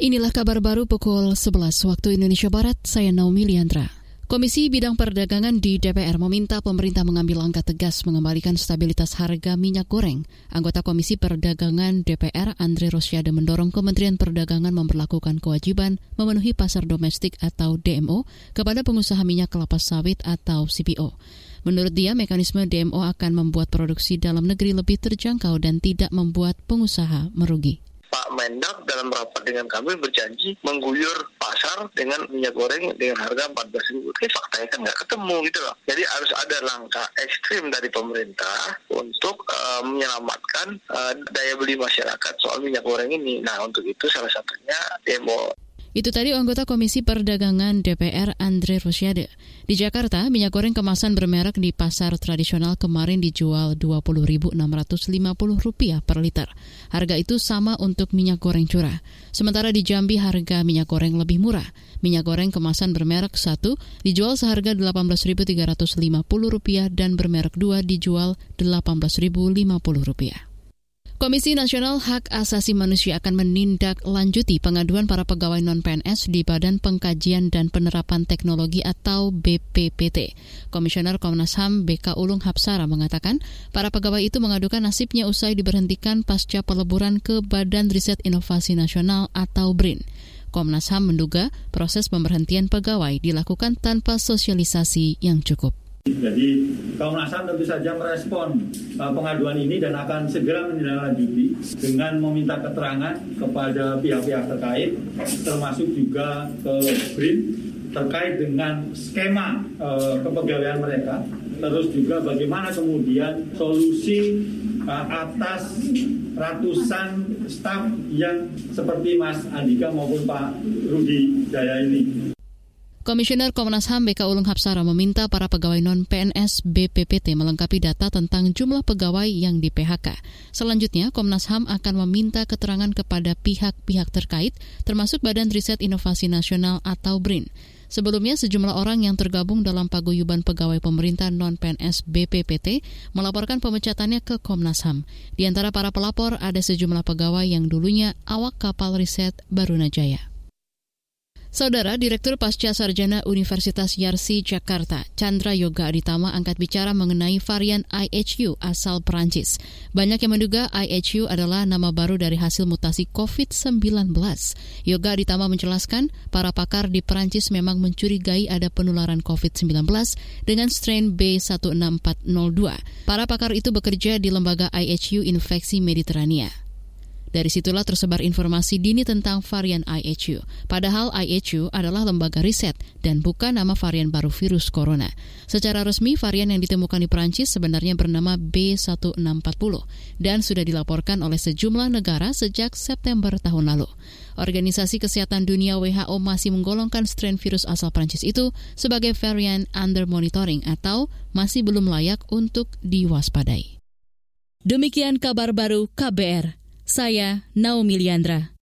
Inilah kabar baru pukul 11 waktu Indonesia Barat, saya Naomi Liandra. Komisi Bidang Perdagangan di DPR meminta pemerintah mengambil langkah tegas mengembalikan stabilitas harga minyak goreng. Anggota Komisi Perdagangan DPR Andre Rosiade mendorong Kementerian Perdagangan memperlakukan kewajiban memenuhi pasar domestik atau DMO kepada pengusaha minyak kelapa sawit atau CPO. Menurut dia, mekanisme DMO akan membuat produksi dalam negeri lebih terjangkau dan tidak membuat pengusaha merugi. Pak Mendak dalam rapat dengan kami berjanji mengguyur pasar dengan minyak goreng dengan harga 14 ribu. Tapi faktanya kan nggak ketemu gitu loh. Jadi harus ada langkah ekstrim dari pemerintah untuk uh, menyelamatkan uh, daya beli masyarakat soal minyak goreng ini. Nah untuk itu salah satunya demo itu tadi anggota Komisi Perdagangan DPR Andre Rosiade. Di Jakarta, minyak goreng kemasan bermerek di pasar tradisional kemarin dijual Rp20.650 per liter. Harga itu sama untuk minyak goreng curah. Sementara di Jambi harga minyak goreng lebih murah. Minyak goreng kemasan bermerek 1 dijual seharga Rp18.350 dan bermerek 2 dijual Rp18.050. Komisi Nasional Hak Asasi Manusia akan menindaklanjuti pengaduan para pegawai non-PNS di Badan Pengkajian dan Penerapan Teknologi atau BPPT. Komisioner Komnas HAM BK Ulung Hapsara mengatakan para pegawai itu mengadukan nasibnya usai diberhentikan pasca peleburan ke Badan Riset Inovasi Nasional atau BRIN. Komnas HAM menduga proses pemberhentian pegawai dilakukan tanpa sosialisasi yang cukup. Jadi Komnas HAM tentu saja merespon uh, pengaduan ini dan akan segera menindaklanjuti dengan meminta keterangan kepada pihak-pihak terkait, termasuk juga ke BRIN terkait dengan skema uh, kepegawaian mereka, terus juga bagaimana kemudian solusi uh, atas ratusan staf yang seperti Mas Andika maupun Pak Rudi Jaya ini. Komisioner Komnas HAM BK Ulung Hapsara meminta para pegawai non-PNS BPPT melengkapi data tentang jumlah pegawai yang di PHK. Selanjutnya, Komnas HAM akan meminta keterangan kepada pihak-pihak terkait, termasuk Badan Riset Inovasi Nasional atau BRIN. Sebelumnya, sejumlah orang yang tergabung dalam paguyuban pegawai pemerintah non-PNS BPPT melaporkan pemecatannya ke Komnas HAM. Di antara para pelapor ada sejumlah pegawai yang dulunya awak kapal riset Barunajaya. Saudara Direktur Pasca Sarjana Universitas Yarsi Jakarta, Chandra Yoga Aditama angkat bicara mengenai varian IHU asal Perancis. Banyak yang menduga IHU adalah nama baru dari hasil mutasi COVID-19. Yoga Aditama menjelaskan, para pakar di Perancis memang mencurigai ada penularan COVID-19 dengan strain B16402. Para pakar itu bekerja di lembaga IHU Infeksi Mediterania. Dari situlah tersebar informasi dini tentang varian IHU. Padahal IHU adalah lembaga riset dan bukan nama varian baru virus corona. Secara resmi, varian yang ditemukan di Perancis sebenarnya bernama B1640 dan sudah dilaporkan oleh sejumlah negara sejak September tahun lalu. Organisasi Kesehatan Dunia WHO masih menggolongkan strain virus asal Prancis itu sebagai varian under monitoring atau masih belum layak untuk diwaspadai. Demikian kabar baru KBR. Saya Naomi Liandra.